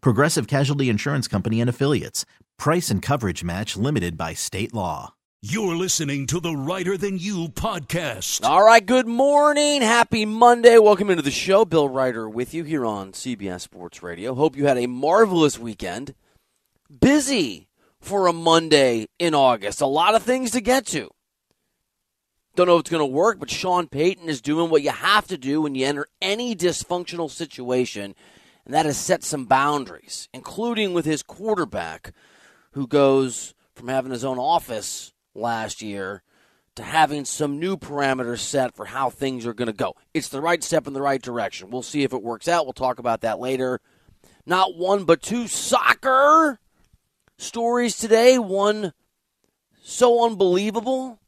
Progressive Casualty Insurance Company and Affiliates. Price and coverage match limited by state law. You're listening to the Reiter Than You podcast. All right, good morning. Happy Monday. Welcome into the show. Bill Reiter with you here on CBS Sports Radio. Hope you had a marvelous weekend. Busy for a Monday in August. A lot of things to get to. Don't know if it's going to work, but Sean Payton is doing what you have to do when you enter any dysfunctional situation, and that has set some boundaries, including with his quarterback, who goes from having his own office last year to having some new parameters set for how things are going to go. It's the right step in the right direction. We'll see if it works out. We'll talk about that later. Not one, but two soccer stories today. One so unbelievable,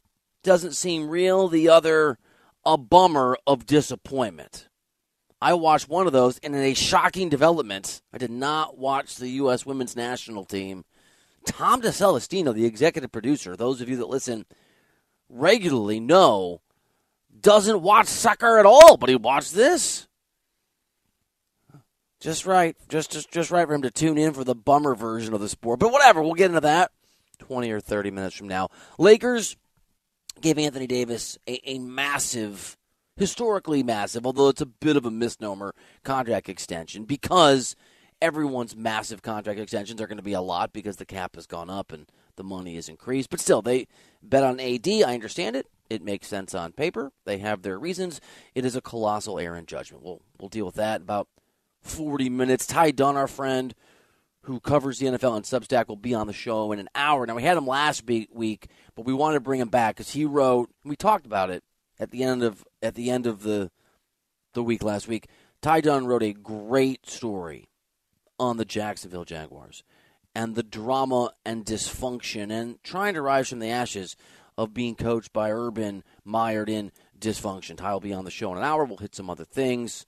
doesn't seem real. The other, a bummer of disappointment. I watched one of those, and in a shocking development, I did not watch the U.S. women's national team. Tom DeCelestino, the executive producer, those of you that listen regularly know, doesn't watch soccer at all, but he watched this. Just right, just just just right for him to tune in for the bummer version of the sport. But whatever, we'll get into that twenty or thirty minutes from now. Lakers gave Anthony Davis a, a massive, historically massive, although it's a bit of a misnomer, contract extension because everyone's massive contract extensions are going to be a lot because the cap has gone up and the money is increased. But still, they bet on AD. I understand it. It makes sense on paper. They have their reasons. It is a colossal error in judgment. We'll we'll deal with that in about forty minutes. Ty Dunne, our friend who covers the NFL on Substack, will be on the show in an hour. Now we had him last week, but we wanted to bring him back because he wrote. We talked about it at the end of at the end of the the week last week. Ty Dunne wrote a great story on the Jacksonville Jaguars and the drama and dysfunction and trying to rise from the ashes of being coached by Urban mired in dysfunction. Ty will be on the show in an hour. We'll hit some other things.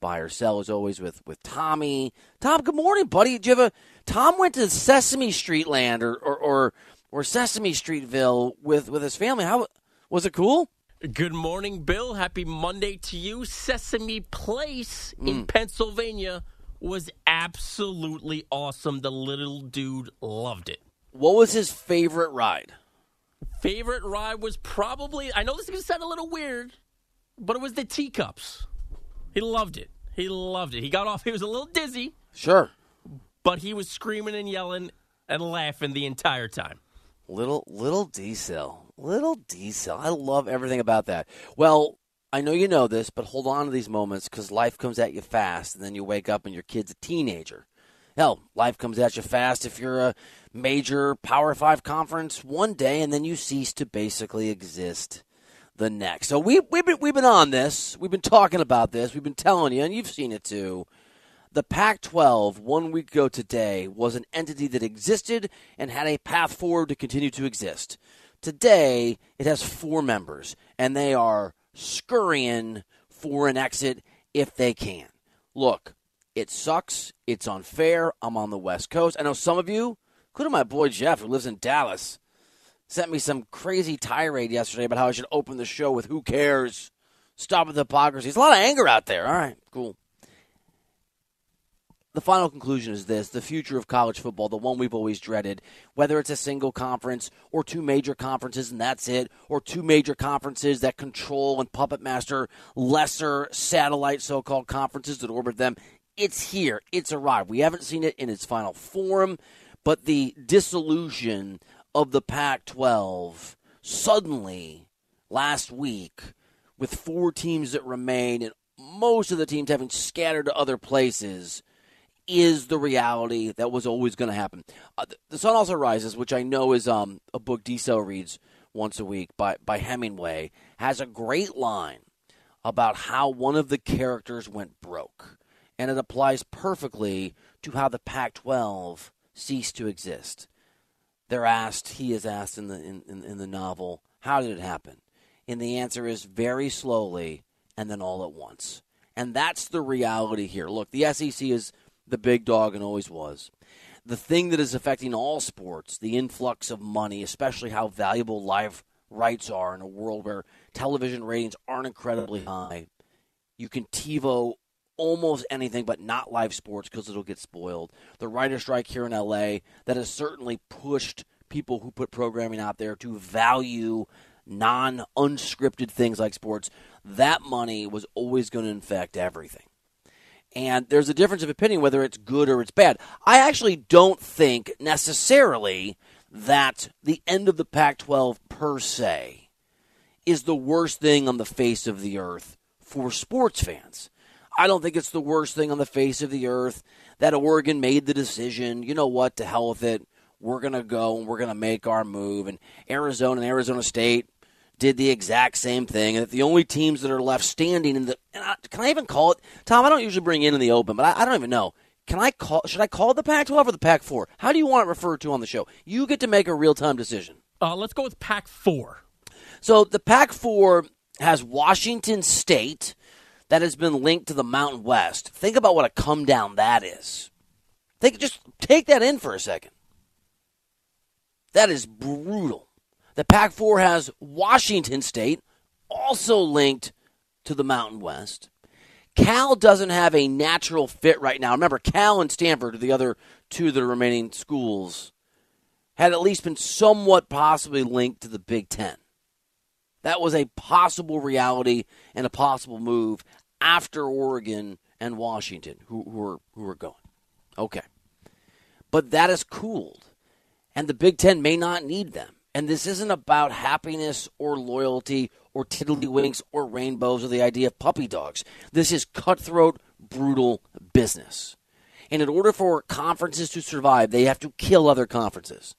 Buy or sell as always with with Tommy. Tom, good morning, buddy. Do you have a Tom went to Sesame Street Land or or or, or Sesame Streetville with with his family. How was it cool? Good morning, Bill. Happy Monday to you. Sesame Place in mm. Pennsylvania was absolutely awesome. The little dude loved it. What was his favorite ride? Favorite ride was probably, I know this is going to sound a little weird, but it was the teacups. He loved it. He loved it. He got off, he was a little dizzy, Sure. but he was screaming and yelling and laughing the entire time. Little little diesel. Little diesel. I love everything about that. Well, I know you know this, but hold on to these moments because life comes at you fast, and then you wake up and your kid's a teenager. Hell, life comes at you fast if you're a major Power Five conference one day, and then you cease to basically exist the next. So we we've been we've been on this. We've been talking about this. We've been telling you, and you've seen it too. The Pac 12, one week ago today, was an entity that existed and had a path forward to continue to exist. Today, it has four members, and they are scurrying for an exit if they can. Look, it sucks. It's unfair. I'm on the West Coast. I know some of you, including my boy Jeff, who lives in Dallas, sent me some crazy tirade yesterday about how I should open the show with "Who cares." Stop with hypocrisy. There's a lot of anger out there. All right, cool. The final conclusion is this the future of college football, the one we've always dreaded, whether it's a single conference or two major conferences and that's it, or two major conferences that control and puppet master lesser satellite so called conferences that orbit them, it's here. It's arrived. We haven't seen it in its final form, but the dissolution of the Pac 12 suddenly last week with four teams that remain and most of the teams having scattered to other places is the reality that was always going to happen. Uh, the Sun Also Rises, which I know is um, a book Diesel reads once a week by, by Hemingway, has a great line about how one of the characters went broke. And it applies perfectly to how the Pac 12 ceased to exist. They're asked, he is asked in the, in, in, in the novel, how did it happen? And the answer is very slowly and then all at once. And that's the reality here. Look, the SEC is the big dog and always was. The thing that is affecting all sports, the influx of money, especially how valuable live rights are in a world where television ratings aren't incredibly high. You can TiVo almost anything but not live sports because it'll get spoiled. The writer strike here in LA that has certainly pushed people who put programming out there to value non unscripted things like sports. That money was always going to infect everything. And there's a difference of opinion whether it's good or it's bad. I actually don't think necessarily that the end of the Pac 12 per se is the worst thing on the face of the earth for sports fans. I don't think it's the worst thing on the face of the earth that Oregon made the decision, you know what, to hell with it. We're going to go and we're going to make our move. And Arizona and Arizona State did the exact same thing. And that the only teams that are left standing in the. I, can I even call it? Tom, I don't usually bring in in the open, but I, I don't even know. Can I call? Should I call the Pac-12 or the Pac-4? How do you want it referred to on the show? You get to make a real-time decision. Uh, let's go with Pac 4. So the Pac-4 has Washington State that has been linked to the Mountain West. Think about what a come down that is. Think, just take that in for a second. That is brutal. The Pac 4 has Washington State, also linked to the Mountain West. Cal doesn't have a natural fit right now. Remember, Cal and Stanford are the other two that are remaining schools, had at least been somewhat possibly linked to the Big Ten. That was a possible reality and a possible move after Oregon and Washington, who, who are who are going. Okay, but that is cooled, and the Big Ten may not need them. And this isn't about happiness or loyalty or tiddlywinks or rainbows or the idea of puppy dogs. This is cutthroat, brutal business. And in order for conferences to survive, they have to kill other conferences.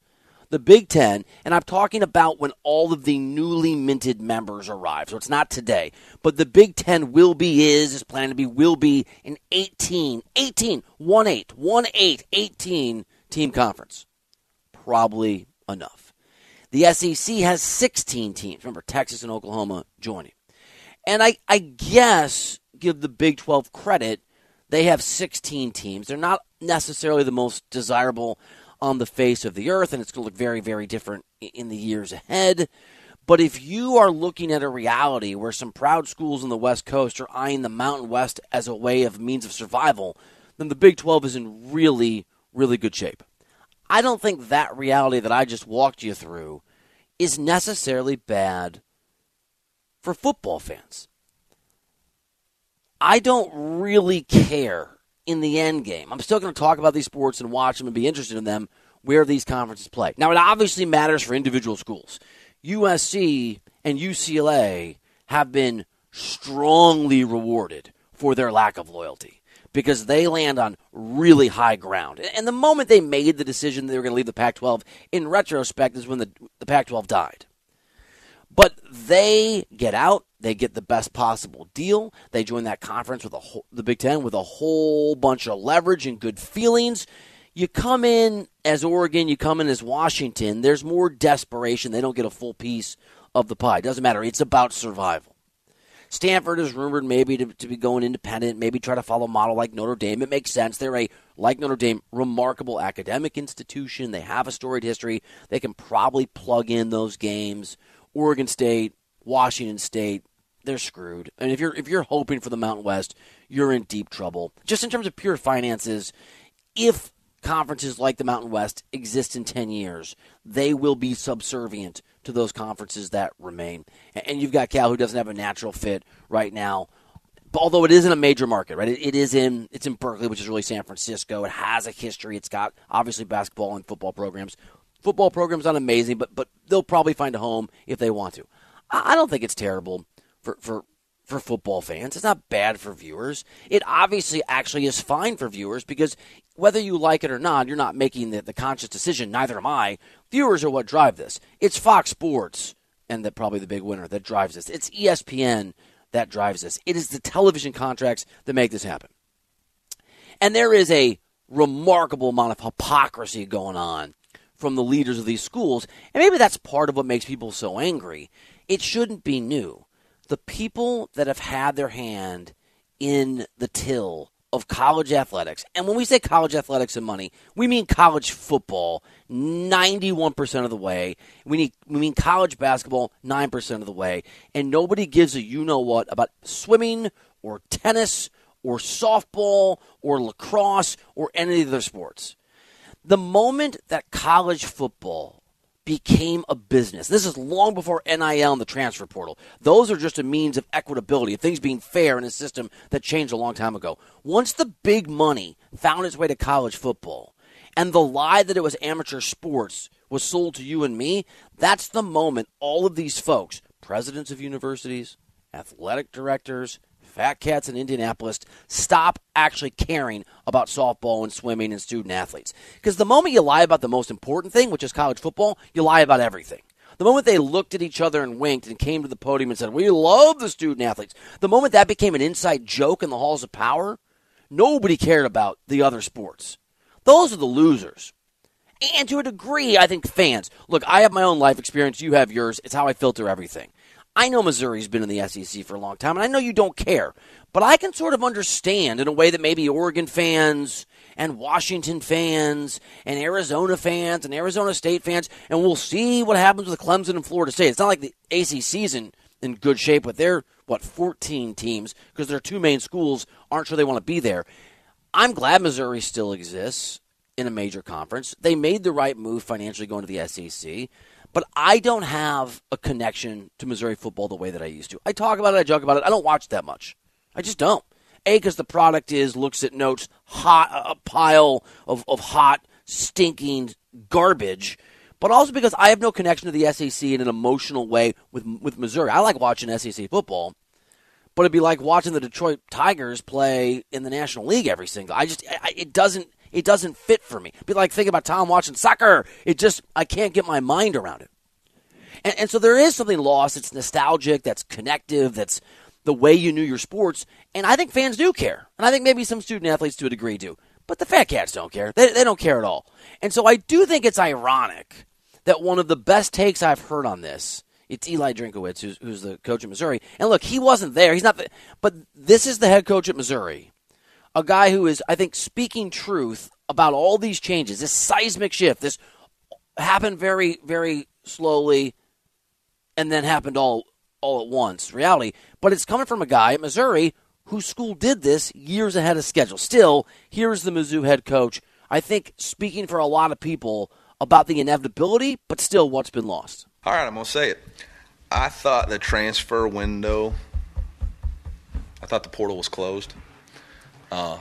The Big Ten, and I'm talking about when all of the newly minted members arrive. So it's not today. But the Big Ten will be, is, is planning to be, will be an 18, 18, 1 8, 1 8, 18 team conference. Probably enough. The SEC has 16 teams. Remember, Texas and Oklahoma joining. And I, I guess, give the Big 12 credit, they have 16 teams. They're not necessarily the most desirable on the face of the earth, and it's going to look very, very different in the years ahead. But if you are looking at a reality where some proud schools in the West Coast are eyeing the Mountain West as a way of means of survival, then the Big 12 is in really, really good shape. I don't think that reality that I just walked you through is necessarily bad for football fans. I don't really care in the end game. I'm still going to talk about these sports and watch them and be interested in them where these conferences play. Now, it obviously matters for individual schools. USC and UCLA have been strongly rewarded for their lack of loyalty because they land on really high ground. And the moment they made the decision they were going to leave the Pac 12, in retrospect, is when the, the Pac 12 died. But they get out, they get the best possible deal. They join that conference with a whole, the Big Ten with a whole bunch of leverage and good feelings. You come in as Oregon, you come in as Washington. There's more desperation. They don't get a full piece of the pie. Doesn't matter. It's about survival. Stanford is rumored maybe to, to be going independent, maybe try to follow a model like Notre Dame. It makes sense. They're a, like Notre Dame, remarkable academic institution. They have a storied history. They can probably plug in those games. Oregon State, Washington State, they're screwed. And if you're if you're hoping for the Mountain West, you're in deep trouble. Just in terms of pure finances, if conferences like the Mountain West exist in 10 years, they will be subservient to those conferences that remain. And you've got Cal, who doesn't have a natural fit right now. although it isn't a major market, right? It, it is in it's in Berkeley, which is really San Francisco. It has a history. It's got obviously basketball and football programs. Football programs aren't amazing, but but they'll probably find a home if they want to. I, I don't think it's terrible for for for football fans. It's not bad for viewers. It obviously actually is fine for viewers because whether you like it or not, you're not making the, the conscious decision. Neither am I. Viewers are what drive this. It's Fox Sports, and that probably the big winner that drives this. It's ESPN that drives this. It is the television contracts that make this happen. And there is a remarkable amount of hypocrisy going on from the leaders of these schools. And maybe that's part of what makes people so angry. It shouldn't be new the people that have had their hand in the till of college athletics, and when we say college athletics and money, we mean college football 91% of the way. We, need, we mean college basketball 9% of the way. And nobody gives a you know what about swimming or tennis or softball or lacrosse or any of their sports. The moment that college football became a business. This is long before NIL and the transfer portal. Those are just a means of equitability, of things being fair in a system that changed a long time ago. Once the big money found its way to college football, and the lie that it was amateur sports was sold to you and me, that's the moment all of these folks, presidents of universities, athletic directors, fat cats in Indianapolis stop actually caring about softball and swimming and student athletes. Because the moment you lie about the most important thing, which is college football, you lie about everything. The moment they looked at each other and winked and came to the podium and said, We love the student athletes, the moment that became an inside joke in the halls of power, nobody cared about the other sports. Those are the losers. And to a degree, I think fans. Look, I have my own life experience. You have yours. It's how I filter everything. I know Missouri's been in the SEC for a long time, and I know you don't care. But I can sort of understand in a way that maybe Oregon fans and Washington fans and Arizona fans and Arizona State fans, and we'll see what happens with Clemson and Florida State. It's not like the ACC's in, in good shape with their, what, 14 teams, because their two main schools aren't sure they want to be there. I'm glad Missouri still exists in a major conference. They made the right move financially going to the SEC. But I don't have a connection to Missouri football the way that I used to. I talk about it, I joke about it. I don't watch that much. I just don't. A, because the product is looks at notes hot a pile of, of hot, stinking garbage. But also because I have no connection to the SEC in an emotional way with with Missouri. I like watching SEC football, but it'd be like watching the Detroit Tigers play in the National League every single. I just I, it doesn't it doesn't fit for me. Be like thinking about Tom watching soccer. It just I can't get my mind around it. And, and so there is something lost. It's nostalgic. That's connective. That's the way you knew your sports. And I think fans do care. And I think maybe some student athletes to a degree do. But the fat cats don't care. They, they don't care at all. And so I do think it's ironic that one of the best takes I've heard on this it's Eli Drinkwitz, who's, who's, the coach at Missouri. And look, he wasn't there. He's not. The, but this is the head coach at Missouri, a guy who is, I think, speaking truth about all these changes, this seismic shift. This happened very, very slowly, and then happened all all at once. Reality, but it's coming from a guy at Missouri whose school did this years ahead of schedule. Still, here's the Mizzou head coach. I think speaking for a lot of people about the inevitability, but still what's been lost. All right, I'm to say it. I thought the transfer window, I thought the portal was closed. Uh,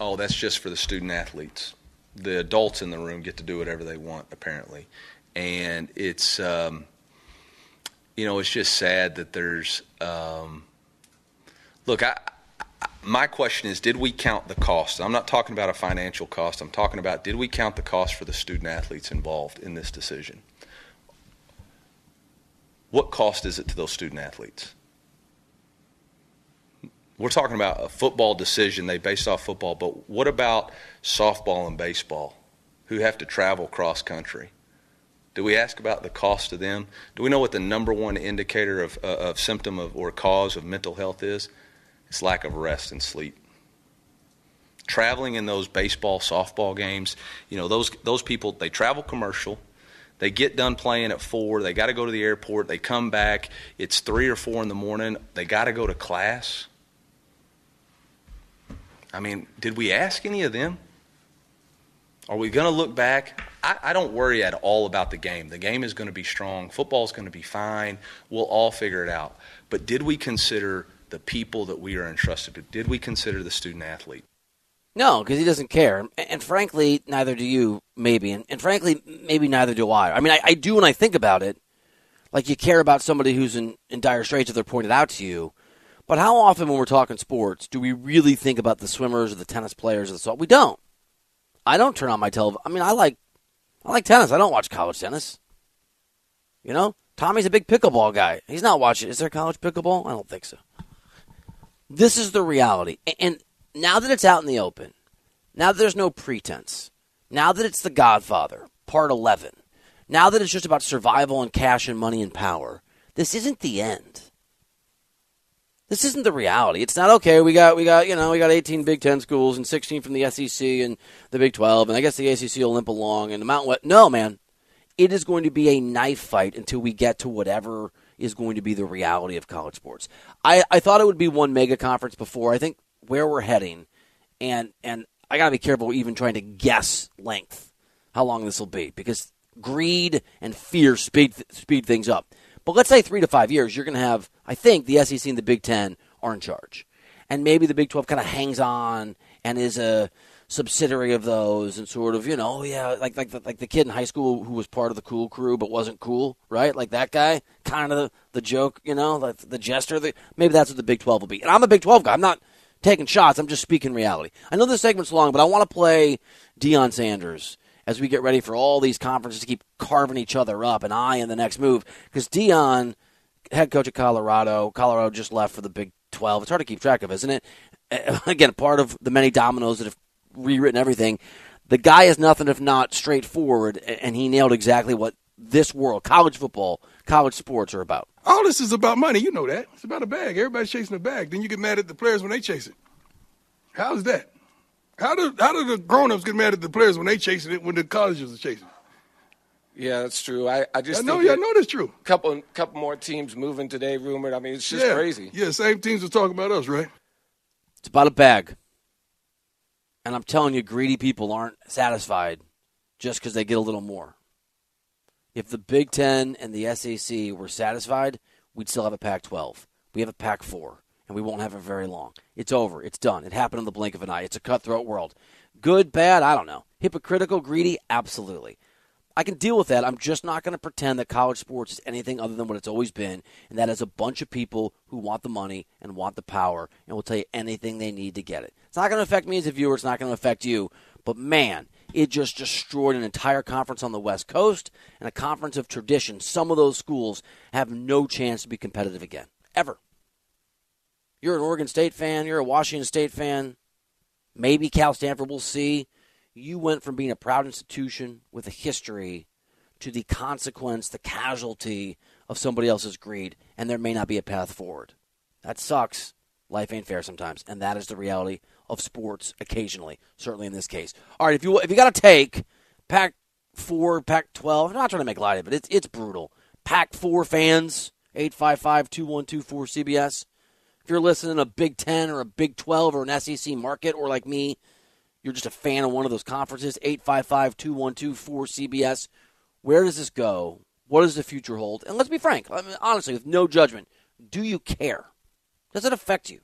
oh, that's just for the student athletes. The adults in the room get to do whatever they want, apparently. And it's, um, you know, it's just sad that there's. Um, look, I, my question is did we count the cost? I'm not talking about a financial cost. I'm talking about did we count the cost for the student athletes involved in this decision? What cost is it to those student athletes? We're talking about a football decision they based off football, but what about softball and baseball who have to travel cross country? Do we ask about the cost to them? Do we know what the number one indicator of, uh, of symptom of, or cause of mental health is? It's lack of rest and sleep. Traveling in those baseball, softball games, you know, those, those people, they travel commercial. They get done playing at four. They got to go to the airport. They come back. It's three or four in the morning. They got to go to class. I mean, did we ask any of them? Are we going to look back? I, I, don't worry at all about the game. The game is going to be strong. Football is going to be fine. We'll all figure it out. But did we consider the people that we are entrusted to? Did we consider the student athlete? No, because he doesn't care. And, and, frankly, neither do you, maybe. And, and frankly, maybe neither do I. I mean, I, I, do when I think about it. Like you care about somebody who's in, in dire straits if they're pointed out to you. But how often when we're talking sports do we really think about the swimmers or the tennis players or the salt? We don't. I don't turn on my television. I mean, I like I like tennis. I don't watch college tennis. You know, Tommy's a big pickleball guy. He's not watching. Is there college pickleball? I don't think so. This is the reality. And now that it's out in the open, now that there's no pretense, now that it's The Godfather, part 11, now that it's just about survival and cash and money and power, this isn't the end. This isn't the reality. It's not okay. We got we got you know we got 18 Big Ten schools and 16 from the SEC and the Big 12, and I guess the ACC will limp along and the Mountain West. No, man, it is going to be a knife fight until we get to whatever is going to be the reality of college sports. I, I thought it would be one mega conference before. I think where we're heading, and and I gotta be careful even trying to guess length, how long this will be, because greed and fear speed speed things up. But let's say three to five years, you're going to have, I think, the SEC and the Big Ten are in charge, and maybe the Big Twelve kind of hangs on and is a subsidiary of those and sort of you know oh, yeah like like the, like the kid in high school who was part of the cool crew but wasn't cool right? Like that guy kind of the, the joke you know the, the jester the, maybe that's what the Big 12 will be. And I'm a Big 12 guy. I'm not taking shots. I'm just speaking reality. I know this segment's long but I want to play Deion Sanders as we get ready for all these conferences to keep carving each other up and I in the next move because Dion, head coach of Colorado Colorado just left for the Big 12 it's hard to keep track of isn't it again part of the many dominoes that have rewritten everything. The guy is nothing if not straightforward, and he nailed exactly what this world, college football, college sports are about. All this is about money. You know that. It's about a bag. Everybody's chasing a bag. Then you get mad at the players when they chase it. How's that? How do how do the grown-ups get mad at the players when they chasing it when the colleges are chasing it? Yeah, that's true. I, I just I know, yeah, I know that's true. Couple couple more teams moving today, rumored. I mean, it's just yeah. crazy. Yeah, same teams are talking about us, right? It's about a bag. And I'm telling you, greedy people aren't satisfied just because they get a little more. If the Big Ten and the SEC were satisfied, we'd still have a Pac 12. We have a Pac 4, and we won't have it very long. It's over. It's done. It happened in the blink of an eye. It's a cutthroat world. Good, bad, I don't know. Hypocritical, greedy, absolutely. I can deal with that. I'm just not going to pretend that college sports is anything other than what it's always been, and that is a bunch of people who want the money and want the power and will tell you anything they need to get it. It's not going to affect me as a viewer. It's not going to affect you. But man, it just destroyed an entire conference on the West Coast and a conference of tradition. Some of those schools have no chance to be competitive again, ever. You're an Oregon State fan, you're a Washington State fan, maybe Cal Stanford, we'll see you went from being a proud institution with a history to the consequence, the casualty of somebody else's greed, and there may not be a path forward. That sucks. Life ain't fair sometimes, and that is the reality of sports occasionally, certainly in this case. All right, if you if you got to take Pac 4, Pac 12, I'm not trying to make light of it, it's, it's brutal. Pac 4 fans, 855 2124 CBS. You're listening to a Big 10 or a Big 12 or an SEC market, or like me, you're just a fan of one of those conferences, 855 212 4CBS. Where does this go? What does the future hold? And let's be frank, I mean, honestly, with no judgment, do you care? Does it affect you?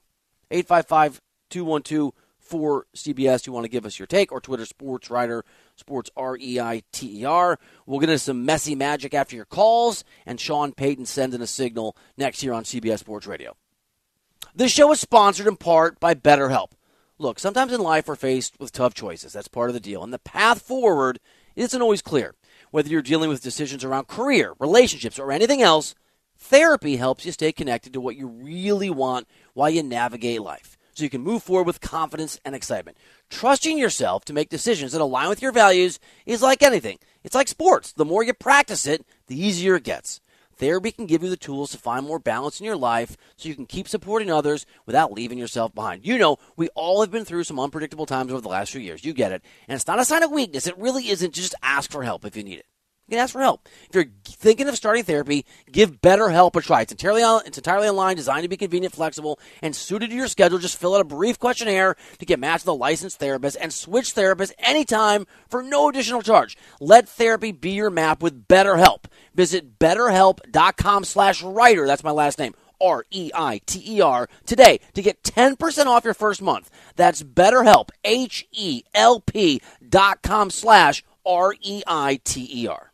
855 212 4CBS. You want to give us your take, or Twitter Sports Reiter, Sports R E I T E R. We'll get into some Messi magic after your calls, and Sean Payton sending a signal next year on CBS Sports Radio. This show is sponsored in part by BetterHelp. Look, sometimes in life we're faced with tough choices. That's part of the deal. And the path forward isn't always clear. Whether you're dealing with decisions around career, relationships, or anything else, therapy helps you stay connected to what you really want while you navigate life. So you can move forward with confidence and excitement. Trusting yourself to make decisions that align with your values is like anything. It's like sports. The more you practice it, the easier it gets. Therapy can give you the tools to find more balance in your life so you can keep supporting others without leaving yourself behind. You know, we all have been through some unpredictable times over the last few years. You get it. And it's not a sign of weakness. It really isn't. Just ask for help if you need it. You can ask for help. If you're thinking of starting therapy, give BetterHelp a try. It's entirely, it's entirely online, designed to be convenient, flexible, and suited to your schedule. Just fill out a brief questionnaire to get matched with a licensed therapist and switch therapists anytime for no additional charge. Let therapy be your map with BetterHelp. Visit betterhelp.com slash reiter. That's my last name. R E I T E R, today to get 10% off your first month. That's BetterHelp, H E L P dot com slash R E I T E R.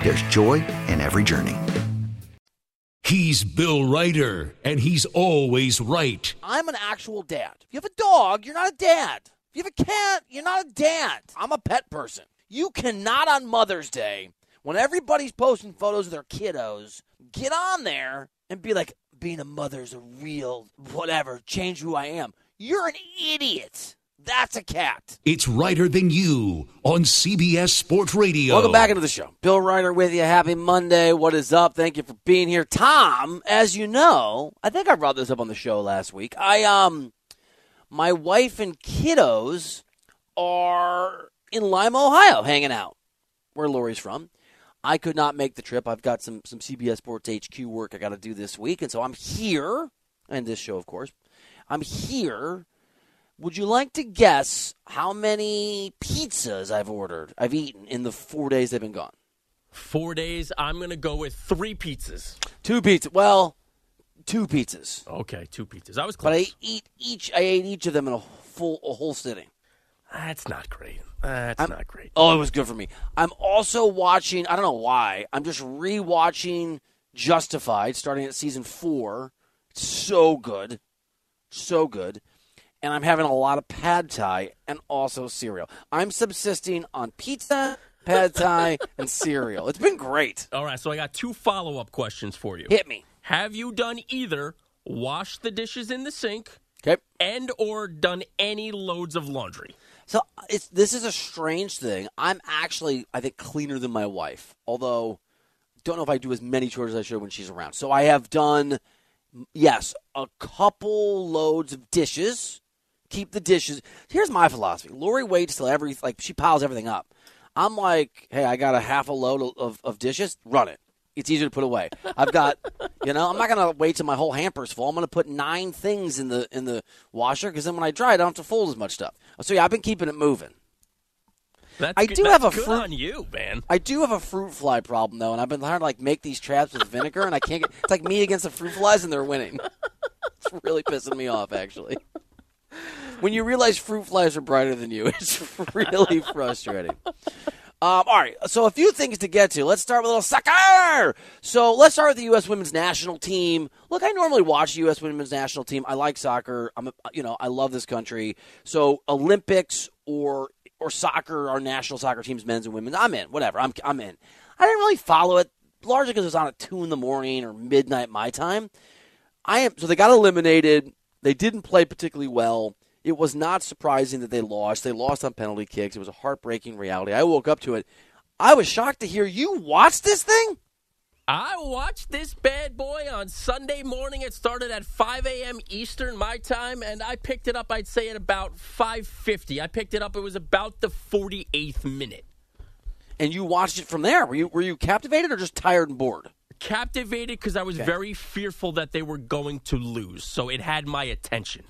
there's joy in every journey. He's Bill Reiter, and he's always right. I'm an actual dad. If you have a dog, you're not a dad. If you have a cat, you're not a dad. I'm a pet person. You cannot on Mother's Day, when everybody's posting photos of their kiddos, get on there and be like, being a mother's a real whatever, change who I am. You're an idiot. That's a cat. It's Reiter Than You on CBS Sports Radio. Welcome back into the show. Bill Reiter with you. Happy Monday. What is up? Thank you for being here. Tom, as you know, I think I brought this up on the show last week. I um my wife and kiddos are in Lima, Ohio, hanging out. Where Lori's from. I could not make the trip. I've got some some CBS Sports HQ work I got to do this week, and so I'm here, and this show, of course. I'm here. Would you like to guess how many pizzas I've ordered, I've eaten in the four days they've been gone? Four days. I'm going to go with three pizzas. Two pizzas. Well, two pizzas. Okay, two pizzas. I was close. But I eat each. I ate each of them in a full, a whole sitting. That's not great. That's I'm- not great. Oh, it was good for me. I'm also watching. I don't know why. I'm just rewatching Justified, starting at season four. It's so good, so good. And I'm having a lot of pad thai and also cereal. I'm subsisting on pizza, pad thai, and cereal. It's been great. All right, so I got two follow up questions for you. Hit me. Have you done either wash the dishes in the sink Okay. and or done any loads of laundry? So it's this is a strange thing. I'm actually I think cleaner than my wife, although don't know if I do as many chores as I should when she's around. So I have done yes, a couple loads of dishes. Keep the dishes. Here's my philosophy. Lori waits till every like she piles everything up. I'm like, hey, I got a half a load of, of, dishes. Run it. It's easier to put away. I've got, you know, I'm not gonna wait till my whole hamper's full. I'm gonna put nine things in the in the washer because then when I dry, it, I don't have to fold as much stuff. So yeah, I've been keeping it moving. That's I good- do have a fruit- on you, man. I do have a fruit fly problem though, and I've been trying to like make these traps with vinegar, and I can't get. It's like me against the fruit flies, and they're winning. It's really pissing me off, actually. When you realize fruit flies are brighter than you, it's really frustrating. Um, all right, so a few things to get to. Let's start with a little soccer. So let's start with the U.S. Women's National Team. Look, I normally watch the U.S. Women's National Team. I like soccer. I'm, a, you know, I love this country. So Olympics or or soccer, our national soccer teams, men's and women's. I'm in. Whatever. I'm I'm in. I didn't really follow it largely because it was on at two in the morning or midnight my time. I am so they got eliminated. They didn't play particularly well. It was not surprising that they lost. They lost on penalty kicks. It was a heartbreaking reality. I woke up to it. I was shocked to hear you watch this thing. I watched this bad boy on Sunday morning. It started at 5 a.m. Eastern my time, and I picked it up. I'd say at about 5:50. I picked it up. It was about the 48th minute. And you watched it from there. Were you were you captivated or just tired and bored? Captivated because I was very fearful that they were going to lose, so it had my attention.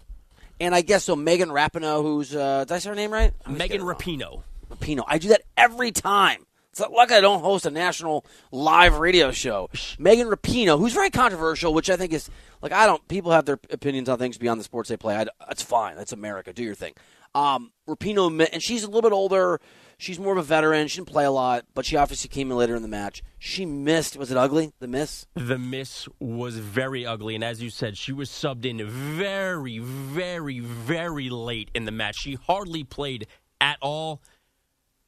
And I guess so. Megan Rapinoe, who's uh, did I say her name right? Megan get it wrong. Rapino. Rapinoe. I do that every time. It's not like I don't host a national live radio show. Megan Rapinoe, who's very controversial, which I think is like I don't. People have their opinions on things beyond the sports they play. I, that's fine. That's America. Do your thing. Um, Rapinoe, and she's a little bit older. She's more of a veteran. She didn't play a lot, but she obviously came in later in the match. She missed. Was it ugly? The miss. The miss was very ugly, and as you said, she was subbed in very, very, very late in the match. She hardly played at all.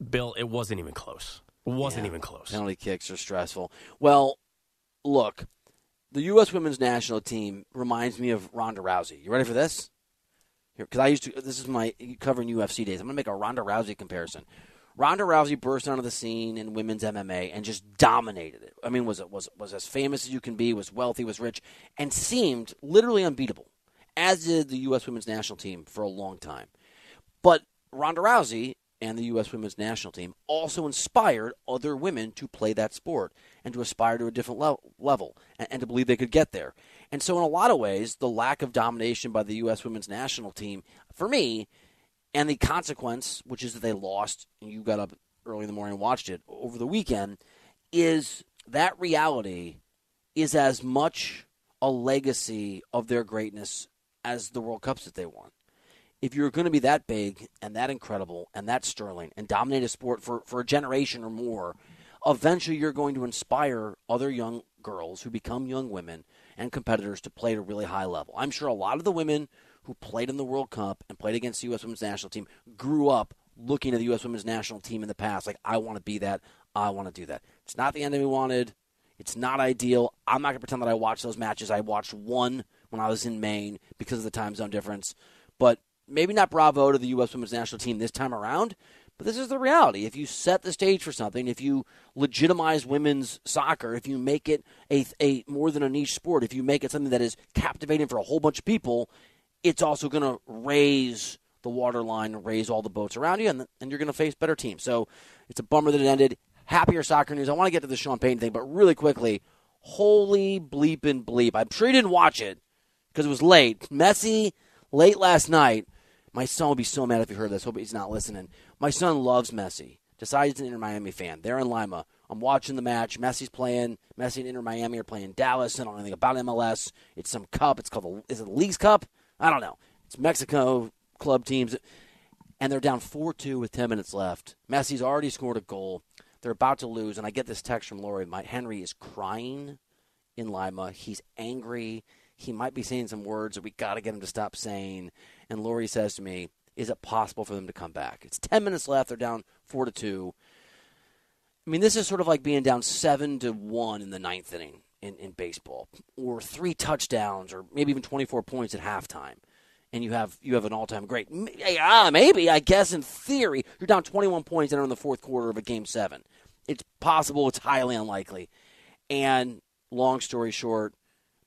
Bill, it wasn't even close. It wasn't Yeah. even close. Penalty kicks are stressful. Well, look, the U.S. women's national team reminds me of Ronda Rousey. You ready for this? Because I used to. This is my covering UFC days. I'm going to make a Ronda Rousey comparison. Ronda Rousey burst onto the scene in women's MMA and just dominated it. I mean, was was was as famous as you can be, was wealthy, was rich, and seemed literally unbeatable. As did the U.S. women's national team for a long time. But Ronda Rousey and the U.S. women's national team also inspired other women to play that sport and to aspire to a different le- level and, and to believe they could get there. And so, in a lot of ways, the lack of domination by the U.S. women's national team, for me, and the consequence, which is that they lost, and you got up early in the morning and watched it over the weekend, is that reality is as much a legacy of their greatness as the World Cups that they won if you're going to be that big and that incredible and that sterling and dominate a sport for, for a generation or more, eventually you're going to inspire other young girls who become young women and competitors to play at a really high level. I'm sure a lot of the women who played in the World Cup and played against the U.S. women's national team grew up looking at the U.S. women's national team in the past like, I want to be that. I want to do that. It's not the ending we wanted. It's not ideal. I'm not going to pretend that I watched those matches. I watched one when I was in Maine because of the time zone difference. But maybe not bravo to the U.S. women's national team this time around, but this is the reality. If you set the stage for something, if you legitimize women's soccer, if you make it a, a more than a niche sport, if you make it something that is captivating for a whole bunch of people, it's also going to raise the water waterline, raise all the boats around you, and, and you're going to face better teams. So it's a bummer that it ended. Happier soccer news. I want to get to the Payton thing, but really quickly, holy bleep and bleep. I'm sure you didn't watch it because it was late. Messi, late last night. My son would be so mad if he heard this. Hope he's not listening. My son loves Messi. Decides he's an Inter Miami fan. They're in Lima. I'm watching the match. Messi's playing. Messi and Inter Miami are playing Dallas. I don't know anything about MLS. It's some cup. It's called the, is it the League's Cup? I don't know. It's Mexico club teams, and they're down four two with ten minutes left. Messi's already scored a goal. They're about to lose, and I get this text from Lori. My Henry is crying in Lima. He's angry. He might be saying some words that we got to get him to stop saying. And Lori says to me, "Is it possible for them to come back? It's ten minutes left. They're down four to two. I mean, this is sort of like being down seven to one in the ninth inning in, in baseball, or three touchdowns, or maybe even twenty four points at halftime, and you have you have an all time great. M- Ah, maybe I guess in theory you're down twenty one points entering the fourth quarter of a game seven. It's possible. It's highly unlikely. And long story short,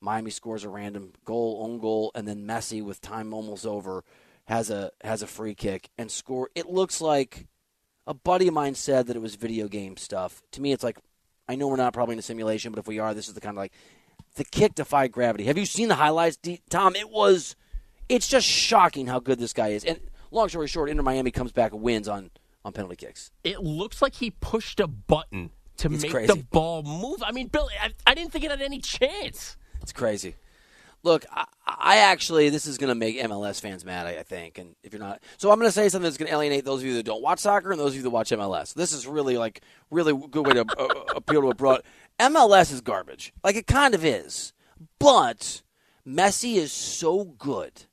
Miami scores a random goal, own goal, and then Messi with time almost over has a has a free kick and score. It looks like a buddy of mine said that it was video game stuff. To me, it's like I know we're not probably in a simulation, but if we are, this is the kind of like the kick defied gravity. Have you seen the highlights, D- Tom? It was. It's just shocking how good this guy is. And long story short, Inter Miami comes back and wins on on penalty kicks. It looks like he pushed a button to It's make crazy. the ball move. I mean, Bill, I, I didn't think it had any chance. It's crazy. Look, I, I actually this is going to make MLS fans mad. I, I think, and if you're not, so I'm going to say something that's going to alienate those of you that don't watch soccer and those of you that watch MLS. This is really like really good way to uh, appeal to a broad. MLS is garbage. Like it kind of is, but Messi is so good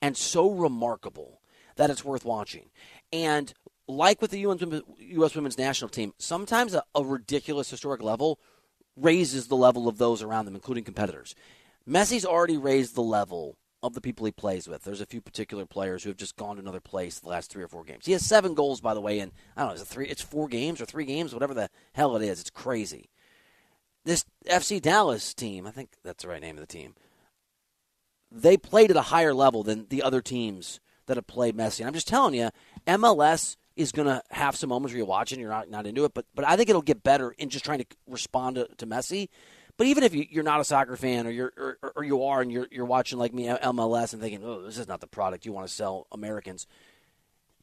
and so remarkable that it's worth watching. And like with the US U.S. women's national team, sometimes a, a ridiculous historic level raises the level of those around them, including competitors. Messi's already raised the level of the people he plays with. There's a few particular players who have just gone to another place the last three or four games. He has seven goals, by the way, in I don't know, is it three? It's four games or three games, whatever the hell it is. It's crazy. This FC Dallas team, I think that's the right name of the team. They played at a higher level than the other teams that have played Messi. And I'm just telling you, MLS is going to have some moments where you're watching, you're not, not into it, but but I think it'll get better in just trying to respond to, to Messi. But even if you, you're not a soccer fan, or you're or, or you are, and you're you're watching like me MLS and thinking, oh, this is not the product you want to sell Americans.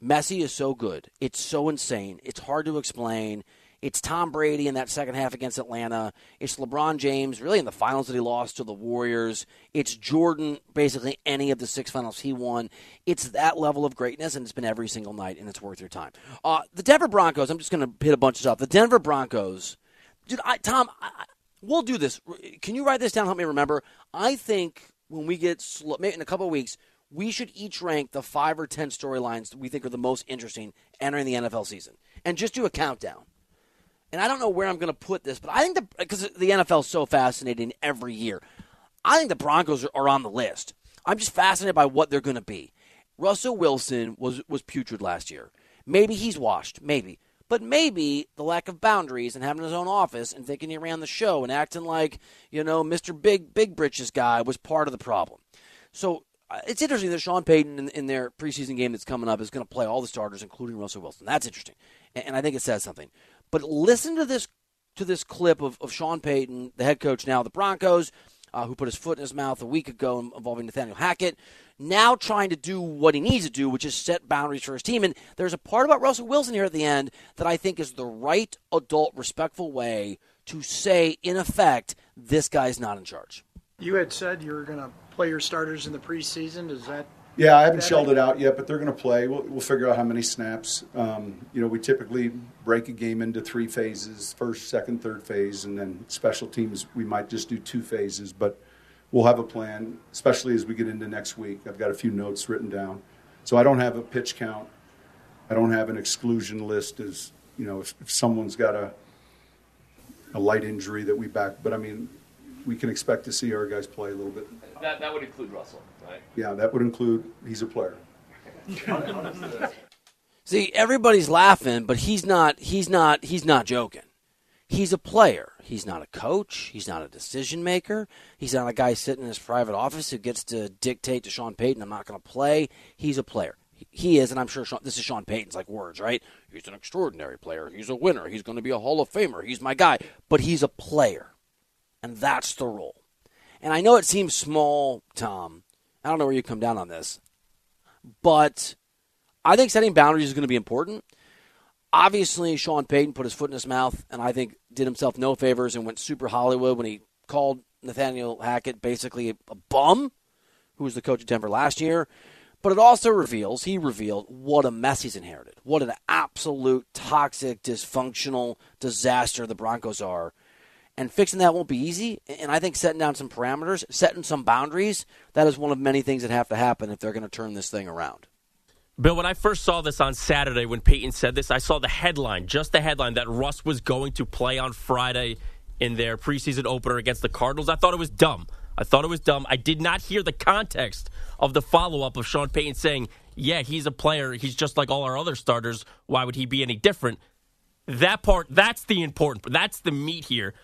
Messi is so good. It's so insane. It's hard to explain. It's Tom Brady in that second half against Atlanta. It's LeBron James, really in the finals that he lost to the Warriors. It's Jordan, basically any of the six finals he won. It's that level of greatness, and it's been every single night, and it's worth your time. Uh, the Denver Broncos, I'm just going to hit a bunch of stuff. The Denver Broncos, dude, I, Tom, I, we'll do this. Can you write this down? Help me remember. I think when we get slow, maybe in a couple of weeks, we should each rank the five or ten storylines we think are the most interesting entering the NFL season, and just do a countdown and I don't know where I'm going to put this, but I think the because the NFL is so fascinating every year, I think the Broncos are, are on the list. I'm just fascinated by what they're going to be. Russell Wilson was was putrid last year. Maybe he's washed, maybe, but maybe the lack of boundaries and having his own office and thinking he ran the show and acting like you know Mr. Big Big Britches guy was part of the problem. So uh, it's interesting that Sean Payton in, in, their preseason game that's coming up is going to play all the starters, including Russell Wilson. That's interesting, and, and I think it says something. But listen to this to this clip of, of Sean Payton, the head coach now of the Broncos, uh, who put his foot in his mouth a week ago involving Nathaniel Hackett, now trying to do what he needs to do, which is set boundaries for his team. And there's a part about Russell Wilson here at the end that I think is the right adult, respectful way to say, in effect, this guy's not in charge. You had said you were going to play your starters in the preseason. Does that yeah, I haven't shelled it out yet, but they're going to play. We'll, we'll, figure out how many snaps. Um, you know, we typically break a game into three phases: first, second, third phase, and then special teams. We might just do two phases, but we'll have a plan, especially as we get into next week. I've got a few notes written down, so I don't have a pitch count. I don't have an exclusion list. As you know, if, if someone's got a a light injury that we back, but I mean, we can expect to see our guys play a little bit. That, that would include Russell, right? Yeah, that would include he's a player. See, everybody's laughing, but he's not. He's not. He's not joking. He's a player. He's not a coach. He's not a decision maker. He's not a guy sitting in his private office who gets to dictate to Sean Payton, "I'm not going to play." He's a player. He is, and I'm sure Sean, this is Sean Payton's like words, right? He's an extraordinary player. He's a winner. He's going to be a Hall of Famer. He's my guy. But he's a player, and that's the role. And I know it seems small, Tom. I don't know where you come down on this. But I think setting boundaries is going to be important. Obviously, Sean Payton put his foot in his mouth and I think did himself no favors and went super Hollywood when he called Nathaniel Hackett basically a bum, who was the coach of Denver last year. But it also reveals, he revealed, what a mess he's inherited. What an absolute toxic, dysfunctional disaster the Broncos are and fixing that won't be easy. And I think setting down some parameters, setting some boundaries, that is one of many things that have to happen if they're going to turn this thing around. Bill, when I first saw this on Saturday when Payton said this, I saw the headline, just the headline that Russ was going to play on Friday in their preseason opener against the Cardinals. I thought it was dumb. I thought it was dumb. I did not hear the context of the follow up of Sean Payton saying, yeah, he's a player. He's just like all our other starters. Why would he be any different? That part, that's the important, that's the meat here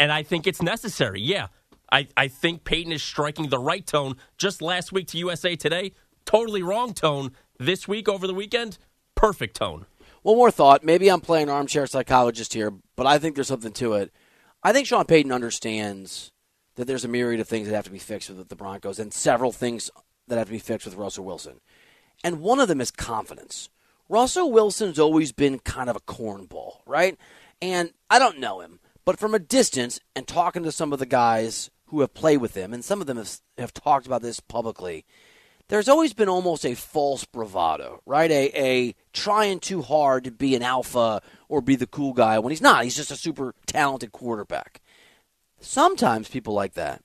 and I think it's necessary. Yeah, I, I think Payton is striking the right tone. Just last week to USA Today, totally wrong tone. This week over the weekend, perfect tone. One more thought. Maybe I'm playing armchair psychologist here, but I think there's something to it. I think Sean Payton understands that there's a myriad of things that have to be fixed with the Broncos and several things that have to be fixed with Russell Wilson. And one of them is confidence. Russell Wilson's always been kind of a cornball, right? And I don't know him, but from a distance and talking to some of the guys who have played with him, and some of them have, have talked about this publicly, there's always been almost a false bravado, right? A, a trying too hard to be an alpha or be the cool guy when he's not. He's just a super talented quarterback. Sometimes people like that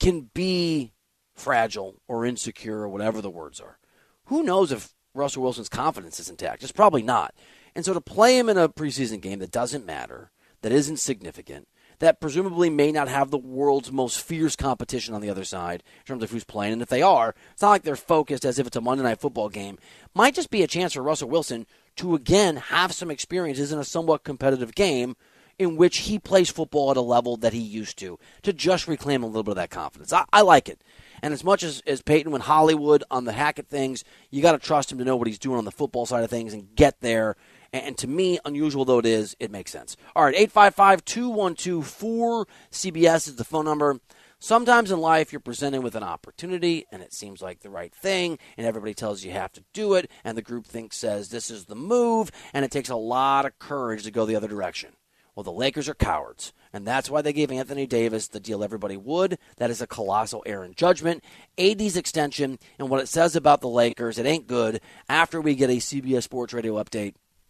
can be fragile or insecure or whatever the words are. Who knows if Russell Wilson's confidence is intact? It's probably not. And so to play him in a preseason game that doesn't matter, that isn't significant, that presumably may not have the world's most fierce competition on the other side in terms of who's playing. And if they are, it's not like they're focused as if it's a Monday night football game. Might just be a chance for Russell Wilson to again have some experiences in a somewhat competitive game in which he plays football at a level that he used to, to just reclaim a little bit of that confidence. I, I like it. And as much as, as Payton went Hollywood on the Hackett things, you got to trust him to know what he's doing on the football side of things and get there And to me, unusual though it is, it makes sense. All right, 855 212 4CBS is the phone number. Sometimes in life, you're presented with an opportunity and it seems like the right thing, and everybody tells you you have to do it, and the group thinks says this is the move, and it takes a lot of courage to go the other direction. Well, the Lakers are cowards, and that's why they gave Anthony Davis the deal everybody would. That is a colossal error in judgment. AD's extension and what it says about the Lakers, it ain't good. After we get a CBS Sports Radio update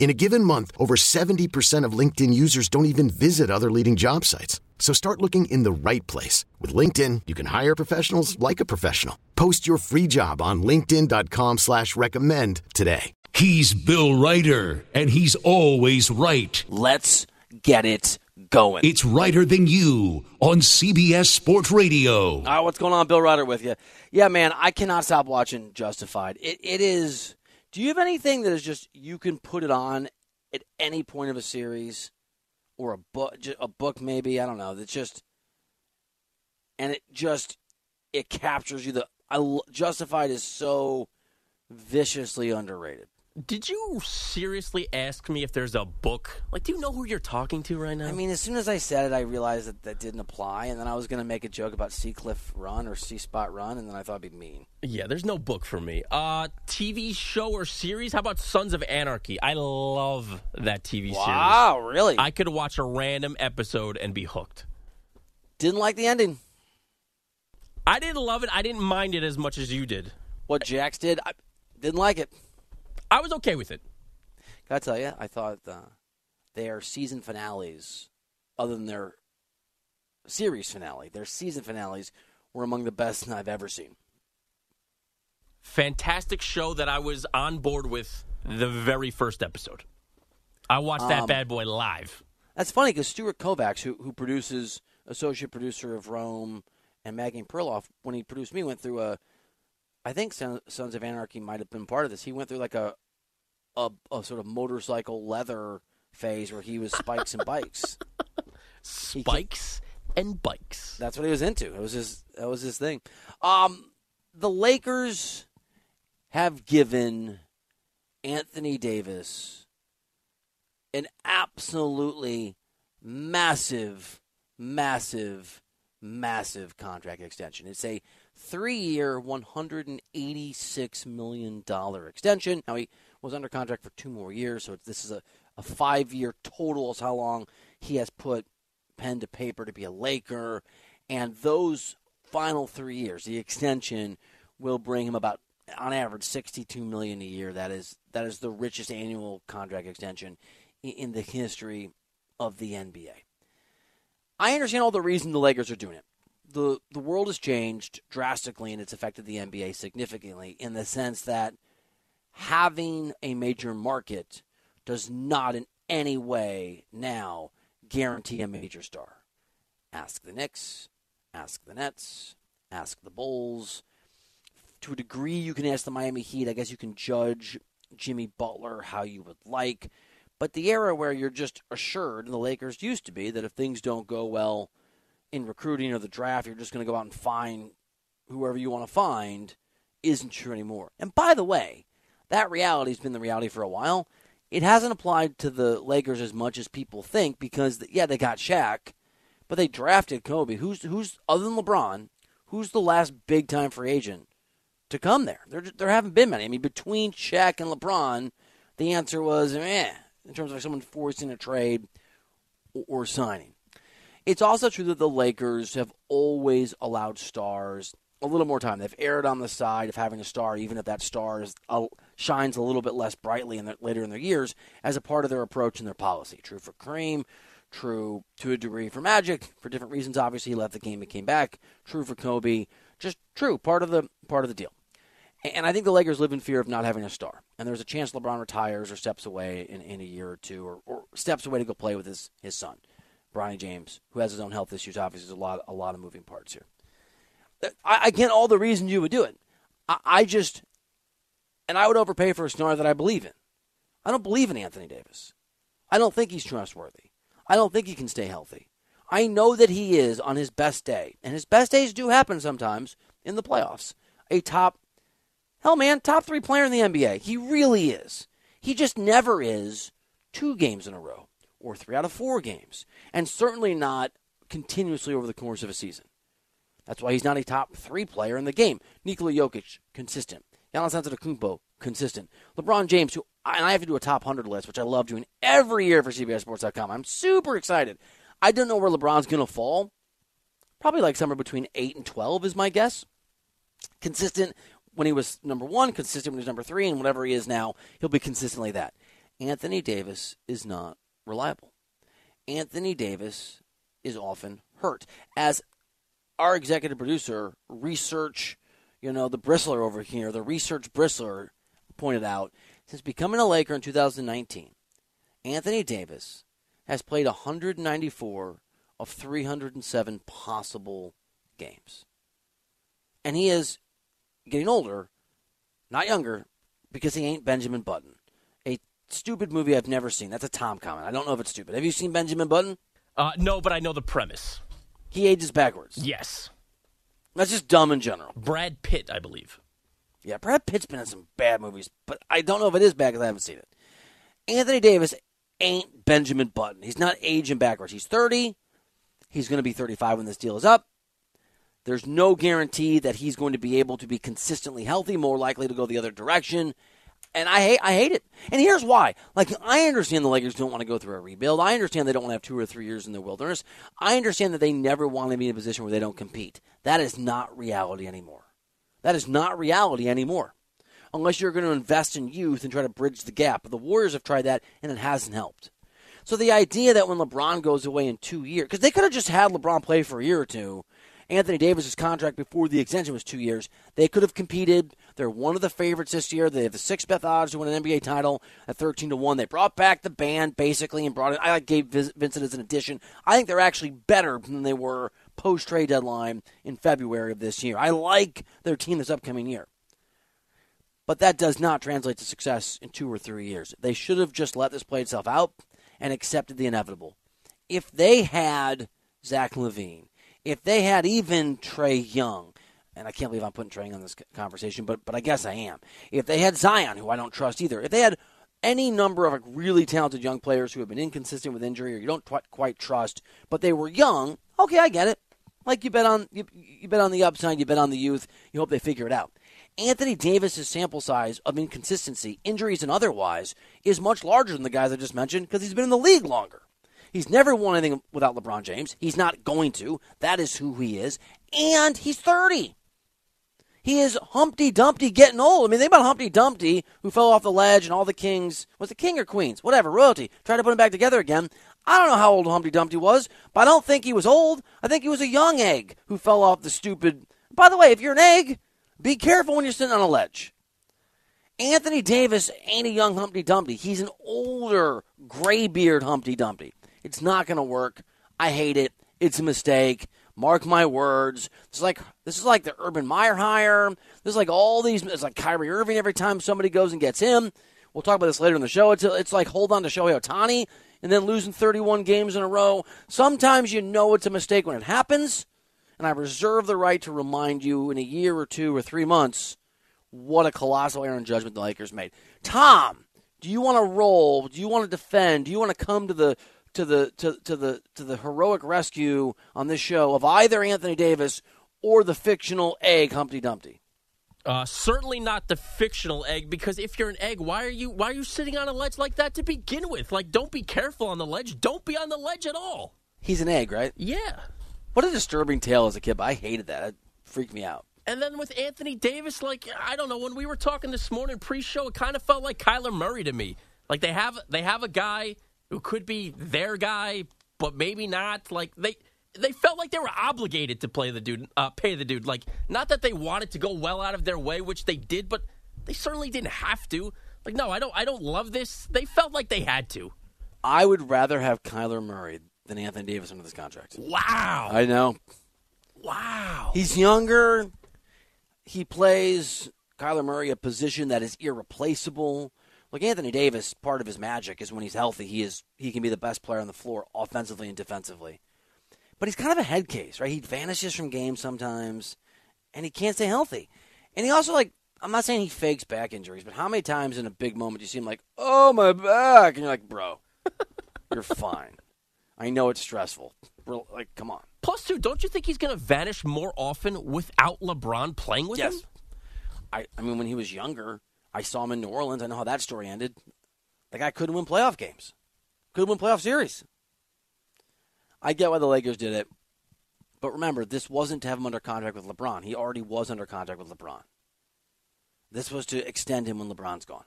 In a given month, over 70% of LinkedIn users don't even visit other leading job sites. So start looking in the right place. With LinkedIn, you can hire professionals like a professional. Post your free job on linkedin.com slash recommend today. He's Bill Reiter, and he's always right. Let's get it going. It's Reiter Than You on CBS Sports Radio. All right, what's going on? Bill Reiter with you. Yeah, man, I cannot stop watching Justified. It, it is. Do you have anything that is just you can put it on at any point of a series or a book, a book maybe? I don't know. That's just, and it just it captures you. The I, Justified is so viciously underrated. Did you seriously ask me if there's a book? Like, do you know who you're talking to right now? I mean, as soon as I said it, I realized that that didn't apply, and then I was going to make a joke about Seacliff Run or See Spot Run, and then I thought it'd be mean. Yeah, there's no book for me. Uh, TV show or series? How about Sons of Anarchy? I love that TV series. Wow, really? I could watch a random episode and be hooked. Didn't like the ending. I didn't love it. I didn't mind it as much as you did. What Jax did, I didn't like it. I was okay with it. Can I tell you? I thought uh, their season finales, other than their series finale, their season finales were among the best I've ever seen. Fantastic show that I was on board with the very first episode. I watched that Um, bad boy live. That's funny because Stuart Kovacs, who who produces associate producer of Rome and Maggie Perloff, when he produced me, went through a. I think Sons of Anarchy might have been part of this. He went through like a, a, a sort of motorcycle leather phase where he was spikes and bikes. Spikes and bikes. That's what he was into. It was his. That was his thing. Um, the Lakers have given Anthony Davis an absolutely massive, massive, massive contract extension. It's a hundred and eighty-six million dollar extension. Now he was under contract for two more years, so this is a, a five-year total. Is how long he has put pen to paper to be a Laker, and those final three years, the extension will bring him about on average 62 million a year. That is that is the richest annual contract extension in the history of the NBA. I understand all the reason the Lakers are doing it. The the world has changed drastically and it's affected the NBA significantly in the sense that having a major market does not in any way now guarantee a major star. Ask the Knicks, ask the Nets, ask the Bulls. To a degree, you can ask the Miami Heat. I guess you can judge Jimmy Butler how you would like. But the era where you're just assured, and the Lakers used to be, that if things don't go well in recruiting or the draft, you're just going to go out and find whoever you want to find, isn't true anymore. And by the way, that reality has been the reality for a while. It hasn't applied to the Lakers as much as people think because, yeah, they got Shaq, but they drafted Kobe. Who's who's other than LeBron? Who's the last big time free agent to come there? There there haven't been many. I mean, between Shaq and LeBron, the answer was eh in terms of someone forcing a trade or, or signing. It's also true that the Lakers have always allowed stars a little more time. They've erred on the side of having a star, even if that star is, uh, shines a little bit less brightly in their, later in their years, as a part of their approach and their policy. True for Kareem, true to a degree for Magic, for different reasons. Obviously, he left the game and came back. True for Kobe, just true part of the part of the deal. And I think the Lakers live in fear of not having a star. And there's a chance LeBron retires or steps away in, in a year or two, or, or steps away to go play with his, his son, Bronny James, who has his own health issues. Obviously, there's a lot a lot of moving parts here. I, I get all the reasons you would do it. I, I just, and I would overpay for a star that I believe in. I don't believe in Anthony Davis. I don't think he's trustworthy. I don't think he can stay healthy. I know that he is on his best day, and his best days do happen sometimes in the playoffs. A top, hell man, top three player in the NBA. He really is. He just never is two games in a row or three out of four games, and certainly not continuously over the course of a season. That's why he's not a top three player in the game. Nikola Jokic, consistent. Giannis Antetokounmpo, consistent. LeBron James, who and I have to do a top 100 list, which I love doing every year for CBSSports.com. I'm super excited. I don't know where LeBron's going to fall. Probably like somewhere between 8 and 12 is my guess. Consistent when he was number one, consistent when he was number three, and whatever he is now, he'll be consistently that. Anthony Davis is not reliable. Anthony Davis is often hurt. As our executive producer, research, you know, the bristler over here, the research bristler pointed out, since becoming a Laker in 2019, Anthony Davis has played 194 of 307 possible games. And he is getting older, not younger, because he ain't Benjamin Button. Stupid movie I've never seen. That's a Tom comment. I don't know if it's stupid. Have you seen Benjamin Button? Uh, no, but I know the premise. He ages backwards. Yes. That's just dumb in general. Brad Pitt, I believe. Yeah, Brad Pitt's been in some bad movies, but I don't know if it is bad because I haven't seen it. Anthony Davis ain't Benjamin Button. He's not aging backwards. He's 30. He's going to be 35 when this deal is up. There's no guarantee that he's going to be able to be consistently healthy, more likely to go the other direction. And I hate I hate it. And here's why. Like I understand the Lakers don't want to go through a rebuild. I understand they don't want to have two or three years in the wilderness. I understand that they never want to be in a position where they don't compete. That is not reality anymore. That is not reality anymore. Unless you're going to invest in youth and try to bridge the gap. The Warriors have tried that and it hasn't helped. So the idea that when LeBron goes away in two years, because they could have just had LeBron play for a year or two Anthony Davis' contract before the extension was two years. They could have competed. They're one of the favorites this year. They have the sixth best odds to win an NBA title at 13 to 1. They brought back the band basically and brought it. I like Gabe Vincent as an addition. I think they're actually better than they were post trade deadline in February of this year. I like their team this upcoming year. But that does not translate to success in two or three years. They should have just let this play itself out and accepted the inevitable. If they had Zach LaVine, if they had even Trae Young, and I can't believe I'm putting Trae Young on this conversation, but but I guess I am. If they had Zion, who I don't trust either, if they had any number of like really talented young players who have been inconsistent with injury or you don't quite trust, but they were young, okay, I get it. Like you bet on you, you bet on the upside, you bet on the youth. You hope they figure it out. Anthony Davis's sample size of inconsistency, injuries and otherwise, is much larger than the guys I just mentioned because he's been in the league longer. He's never won anything without LeBron James. He's not going to. That is who he is. And he's 30. He is Humpty Dumpty getting old. I mean, think about Humpty Dumpty, who fell off the ledge, and all the kings was it king or queens, whatever, royalty, tried to put him back together again. I don't know how old Humpty Dumpty was, but I don't think he was old. I think he was a young egg who fell off the stupid. By the way, if you're an egg, be careful when you're sitting on a ledge. Anthony Davis ain't a young Humpty Dumpty. He's an older, graybeard Humpty Dumpty. It's not going to work. I hate it. It's a mistake. Mark my words. It's like this is like the Urban Meyer hire. This is like all these. It's like Kyrie Irving every time somebody goes and gets him. We'll talk about this later in the show. It's, it's like hold on to Shohei Ohtani and then losing 31 games in a row. Sometimes you know it's a mistake when it happens, and I reserve the right to remind you in a year or two or three months what a colossal error in judgment the Lakers made. Tom, do you want to roll? Do you want to defend? Do you want to come to the to the to, to the to the heroic rescue on this show of either Anthony Davis or the fictional egg Humpty Dumpty? Uh, certainly not the fictional egg because if you're an egg, why are you why are you sitting on a ledge like that to begin with? Like, don't be careful on the ledge. Don't be on the ledge at all. He's an egg, right? Yeah. What a disturbing tale as a kid. I hated that. It freaked me out. And then with Anthony Davis, like I don't know, when we were talking this morning pre-show, it kind of felt like Kyler Murray to me. Like they have they have a guy who could be their guy, but maybe not. Like they they felt like they were obligated to play the dude, uh, pay the dude. Like not that they wanted to go well out of their way, which they did, but they certainly didn't have to. Like no, I don't I don't love this. They felt like they had to. I would rather have Kyler Murray than Anthony Davis under this contract. Wow. I know. Wow. He's younger. He plays Kyler Murray a position that is irreplaceable. Like Anthony Davis, part of his magic is when he's healthy, he is he can be the best player on the floor offensively and defensively. But he's kind of a head case, right? He vanishes from games sometimes and he can't stay healthy. And he also like I'm not saying he fakes back injuries, but how many times in a big moment do you see him like, "Oh, my back." And you're like, "Bro, you're fine." I know it's stressful. Like, come on. Plus, two, don't you think he's going to vanish more often without LeBron playing with Yes. him? I, I mean, when he was younger, I saw him in New Orleans. I know how that story ended. The guy couldn't win playoff games, couldn't win playoff series. I get why the Lakers did it, but remember, this wasn't to have him under contract with LeBron. He already was under contract with LeBron. This was to extend him when LeBron's gone.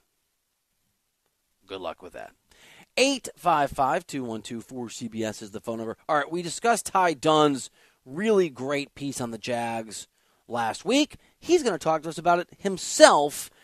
Good luck with that. 855 212 4CBS is the phone number. All right, we discussed Ty Dunne's really great piece on the Jags last week. He's going to talk to us about it himself.